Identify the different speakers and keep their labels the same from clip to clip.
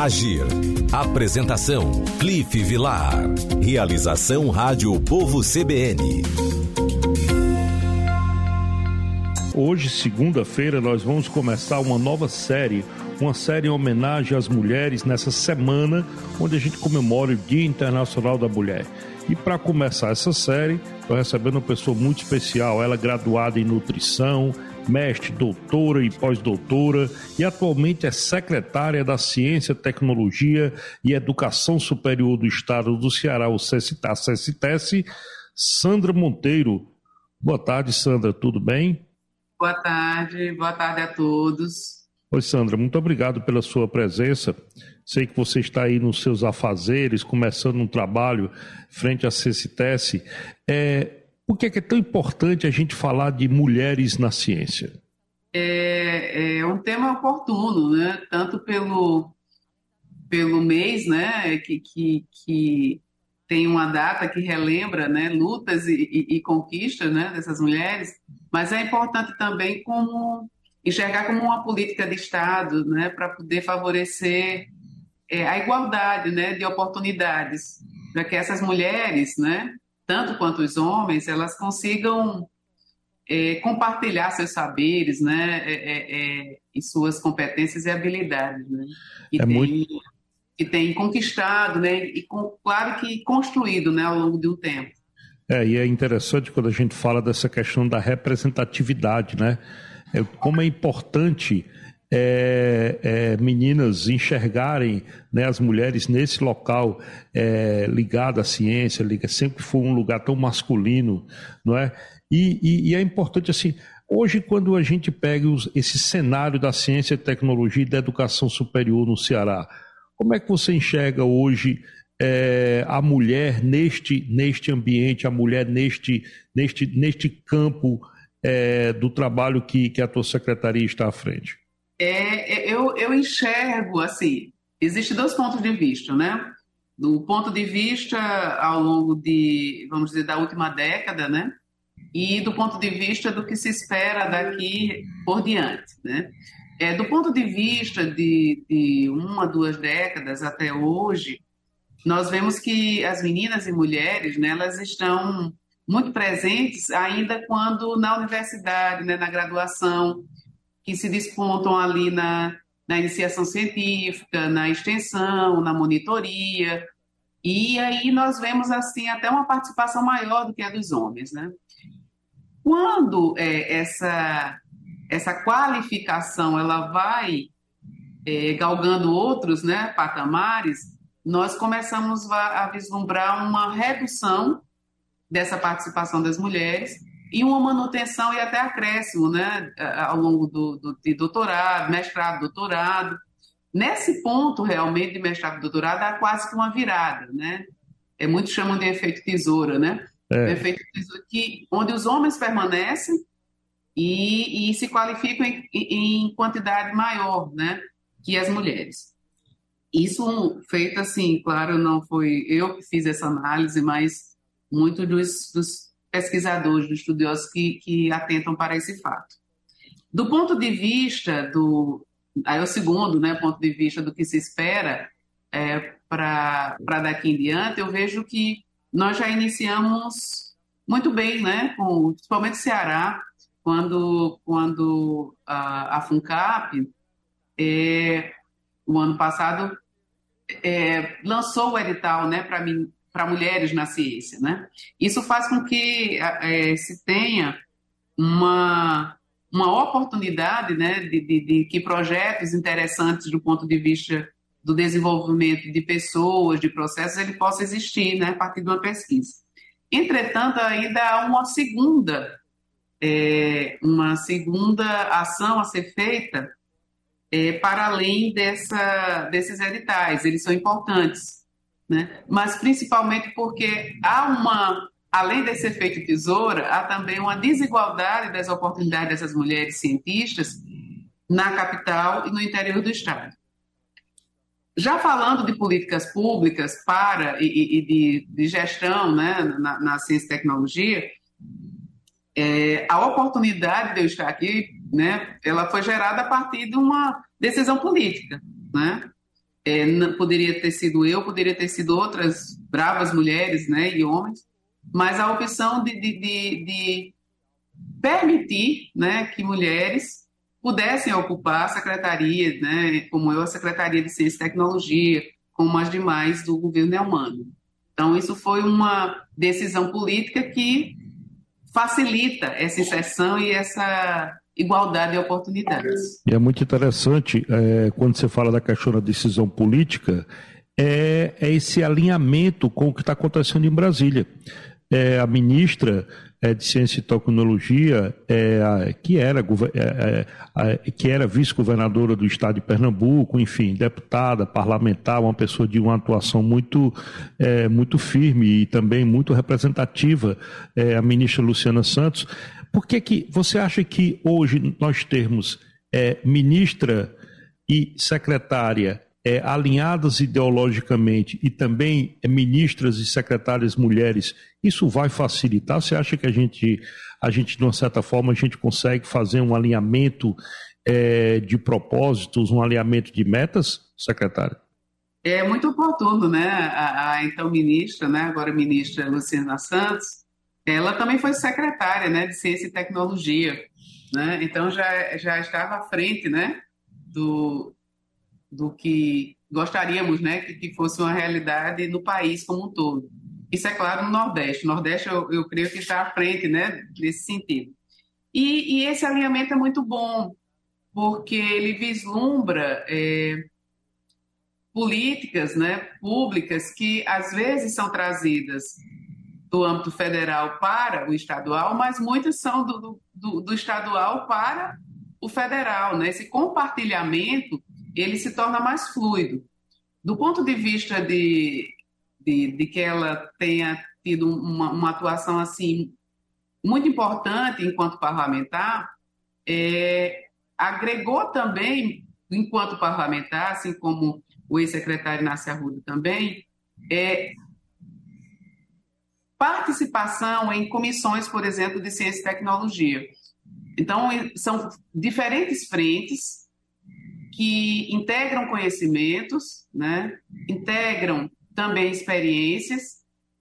Speaker 1: Agir. Apresentação: Cliff Vilar. Realização Rádio Povo CBN.
Speaker 2: Hoje, segunda-feira, nós vamos começar uma nova série, uma série em homenagem às mulheres nessa semana onde a gente comemora o Dia Internacional da Mulher. E para começar essa série, estou recebendo uma pessoa muito especial, ela é graduada em nutrição, mestre, doutora e pós-doutora e atualmente é secretária da Ciência, Tecnologia e Educação Superior do Estado do Ceará, o CSTES, Sandra Monteiro. Boa tarde, Sandra, tudo bem?
Speaker 3: Boa tarde, boa tarde a todos.
Speaker 2: Oi, Sandra, muito obrigado pela sua presença. Sei que você está aí nos seus afazeres, começando um trabalho frente à CCTS. É, por que é, que é tão importante a gente falar de mulheres na ciência?
Speaker 3: É, é um tema oportuno, né? tanto pelo, pelo mês, né? que, que, que tem uma data que relembra né? lutas e, e, e conquistas né? dessas mulheres, mas é importante também como enxergar como uma política de Estado né? para poder favorecer é, a igualdade né? de oportunidades, para que essas mulheres, né? Tanto quanto os homens, elas consigam é, compartilhar seus saberes, né, é, é, é e suas competências e habilidades, né,
Speaker 2: que, é tem, muito...
Speaker 3: que tem conquistado, né, e com, claro que construído, né, ao longo de um tempo.
Speaker 2: É, e é interessante quando a gente fala dessa questão da representatividade, né, é, como é importante é, é, meninas enxergarem né, as mulheres nesse local é, ligado à ciência, liga, sempre foi um lugar tão masculino, não é? E, e, e é importante assim. Hoje, quando a gente pega os, esse cenário da ciência, tecnologia e da educação superior no Ceará, como é que você enxerga hoje é, a mulher neste, neste ambiente, a mulher neste, neste, neste campo é, do trabalho que, que a tua secretaria está à frente?
Speaker 3: É, é, eu, eu enxergo assim, existem dois pontos de vista, né? Do ponto de vista ao longo de, vamos dizer, da última década, né? E do ponto de vista do que se espera daqui por diante, né? É, do ponto de vista de, de uma, duas décadas até hoje, nós vemos que as meninas e mulheres, né, elas estão muito presentes ainda quando na universidade, né, na graduação, que se despontam ali na, na iniciação científica, na extensão, na monitoria. E aí nós vemos assim até uma participação maior do que a dos homens, né? Quando é, essa essa qualificação ela vai é, galgando outros, né, patamares, nós começamos a, a vislumbrar uma redução dessa participação das mulheres e uma manutenção e até acréscimo né, ao longo do, do de doutorado, mestrado, doutorado. Nesse ponto, realmente, de mestrado e doutorado, há quase que uma virada. Né? É, muitos chamam de efeito tesoura, né? É. Efeito tesoura, que, onde os homens permanecem e, e se qualificam em, em, quantidade maior né, que as mulheres. Isso feito assim, claro, não foi eu que fiz essa análise, mas muitos dos, dos pesquisadores, dos estudiosos que, que atentam para esse fato. Do ponto de vista do. Aí é o segundo né, ponto de vista do que se espera é, para daqui em diante, eu vejo que nós já iniciamos muito bem, né, com, principalmente Ceará, quando, quando a, a FUNCAP, é, o ano passado, é, lançou o edital né, para para mulheres na ciência, né? Isso faz com que é, se tenha uma uma oportunidade, né, de, de, de, que projetos interessantes do ponto de vista do desenvolvimento de pessoas, de processos, ele possa existir, né, a partir de uma pesquisa. Entretanto, ainda há uma segunda é, uma segunda ação a ser feita é, para além dessa, desses editais. Eles são importantes né? mas principalmente porque há uma, além desse efeito tesoura, há também uma desigualdade das oportunidades dessas mulheres cientistas na capital e no interior do estado. Já falando de políticas públicas para e, e de, de, gestão né, na, na, ciência e tecnologia, é, a oportunidade de eu estar aqui, né, ela foi gerada a partir de uma decisão política, né? É, não, poderia ter sido eu, poderia ter sido outras bravas mulheres né, e homens, mas a opção de, de, de, de permitir né, que mulheres pudessem ocupar a secretaria, né, como eu, a Secretaria de Ciência e Tecnologia, como as demais do governo Neumano. Então, isso foi uma decisão política que facilita essa inserção e essa igualdade de oportunidades.
Speaker 2: E é muito interessante, é, quando você fala da questão da decisão política, é, é esse alinhamento com o que está acontecendo em Brasília. É, a ministra é, de Ciência e Tecnologia, é, que era, é, é, era vice-governadora do estado de Pernambuco, enfim, deputada, parlamentar, uma pessoa de uma atuação muito, é, muito firme e também muito representativa, a ministra Luciana Santos. Por que, que você acha que hoje nós termos ministra e secretária é, alinhadas ideologicamente e também é, ministras e secretárias mulheres, isso vai facilitar? Você acha que a gente, a gente de uma certa forma, a gente consegue fazer um alinhamento é, de propósitos, um alinhamento de metas, secretária?
Speaker 3: É muito oportuno, né? A, a então ministra, né? agora ministra Luciana Santos, ela também foi secretária né? de Ciência e Tecnologia, né? então já, já estava à frente né? do, do que gostaríamos né, que, que fosse uma realidade no país como um todo. Isso é claro no Nordeste. O Nordeste, eu, eu creio que está à frente né, nesse sentido. E, e esse alinhamento é muito bom, porque ele vislumbra é, políticas né, públicas que às vezes são trazidas do âmbito federal para o estadual, mas muitas são do, do, do estadual para o federal. Né? Esse compartilhamento ele se torna mais fluido. Do ponto de vista de, de, de que ela tenha tido uma, uma, atuação assim muito importante enquanto parlamentar, é, agregou também, enquanto parlamentar, assim como o ex-secretário Inácio Arruda também, é, participação em comissões, por exemplo, de ciência e tecnologia. Então, são diferentes frentes que integram conhecimentos, né? integram também experiências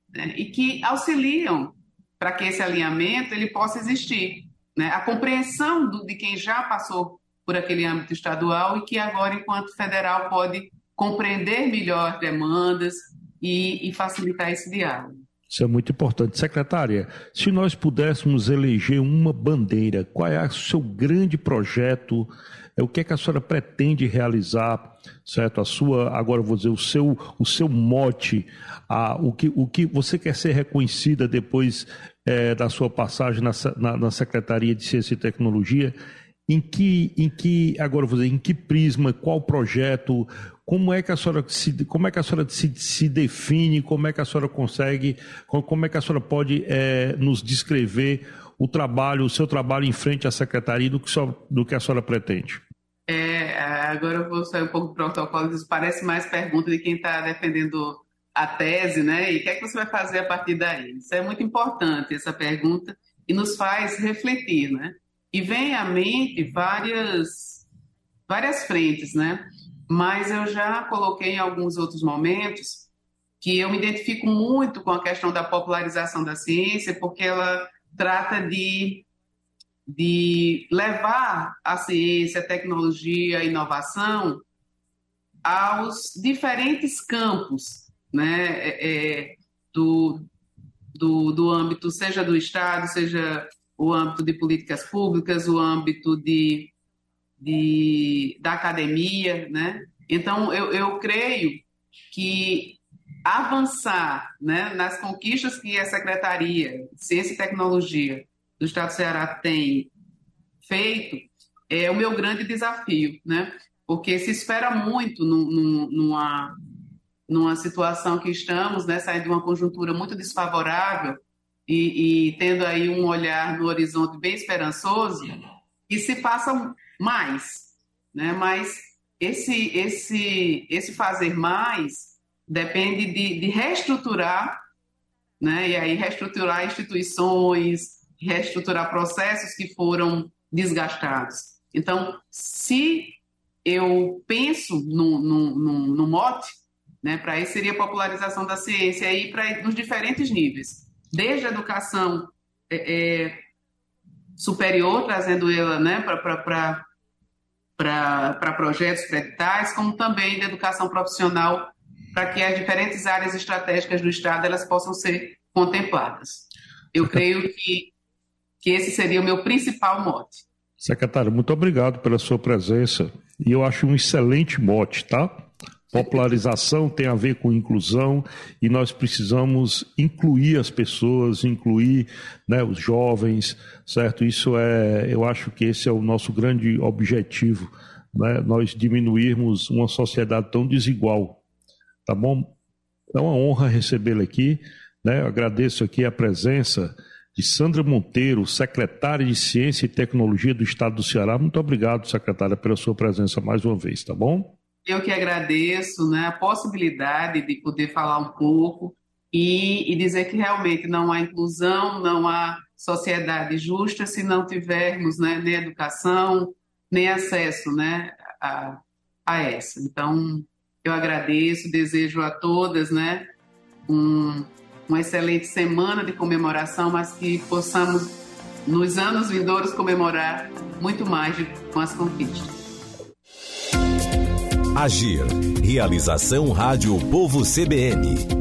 Speaker 3: né? e que auxiliam para que esse alinhamento ele possa existir. Né? A compreensão do, de quem já passou por aquele âmbito estadual e que agora, enquanto federal, pode compreender melhor demandas e, e facilitar esse diálogo.
Speaker 2: Isso é muito importante. Secretária, se nós pudéssemos eleger uma bandeira, qual é o seu grande projeto é o que é que a senhora pretende realizar, certo? A sua, agora vou dizer, o seu, o seu mote, a, o, que, o que você quer ser reconhecida depois é, da sua passagem na, na, na, Secretaria de Ciência e Tecnologia, em que, em que, agora vou dizer, em que prisma, qual projeto, como é que a senhora se, como é que a senhora se, se define, como é que a senhora consegue, como é que a senhora pode é, nos descrever o trabalho, o seu trabalho em frente à secretaria do que, só, do que a senhora pretende?
Speaker 3: É, agora eu vou sair um pouco do protocolo, isso parece mais pergunta de quem está defendendo a tese, né? E o que é que você vai fazer a partir daí? Isso é muito importante, essa pergunta, e nos faz refletir, né? E vem à mente várias, várias frentes, né? Mas eu já coloquei em alguns outros momentos que eu me identifico muito com a questão da popularização da ciência, porque ela trata de de levar a ciência, a tecnologia, a inovação aos diferentes campos né, é, é, do, do, do âmbito, seja do Estado, seja o âmbito de políticas públicas, o âmbito de, de, da academia. Né? Então, eu, eu creio que avançar né, nas conquistas que a Secretaria de Ciência e Tecnologia do Estado do Ceará tem feito é o meu grande desafio, né? Porque se espera muito numa, numa situação que estamos, né, saindo de uma conjuntura muito desfavorável e, e tendo aí um olhar no horizonte bem esperançoso, e se passa mais, né? Mas esse esse esse fazer mais depende de, de reestruturar, né? E aí reestruturar instituições, reestruturar processos que foram desgastados. Então, se eu penso no, no, no, no mote, né, para isso seria popularização da ciência aí para nos diferentes níveis, desde a educação é, é, superior, trazendo ela né, para projetos creditais, como também da educação profissional, para que as diferentes áreas estratégicas do Estado elas possam ser contempladas. Eu creio que, que esse seria o meu principal mote.
Speaker 2: Secretário, muito obrigado pela sua presença. E eu acho um excelente mote, tá? Popularização tem a ver com inclusão e nós precisamos incluir as pessoas, incluir né, os jovens, certo? Isso é, eu acho que esse é o nosso grande objetivo, né? nós diminuirmos uma sociedade tão desigual, tá bom? É uma honra recebê-lo aqui, né? Eu agradeço aqui a presença de Sandra Monteiro, secretária de Ciência e Tecnologia do Estado do Ceará. Muito obrigado, secretária, pela sua presença mais uma vez, tá bom?
Speaker 3: Eu que agradeço né, a possibilidade de poder falar um pouco e, e dizer que realmente não há inclusão, não há sociedade justa se não tivermos né, nem educação, nem acesso né, a, a essa. Então, eu agradeço, desejo a todas né, um, uma excelente semana de comemoração, mas que possamos, nos anos vindouros, comemorar muito mais de, com as conquistas.
Speaker 1: Agir. Realização Rádio Povo CBN.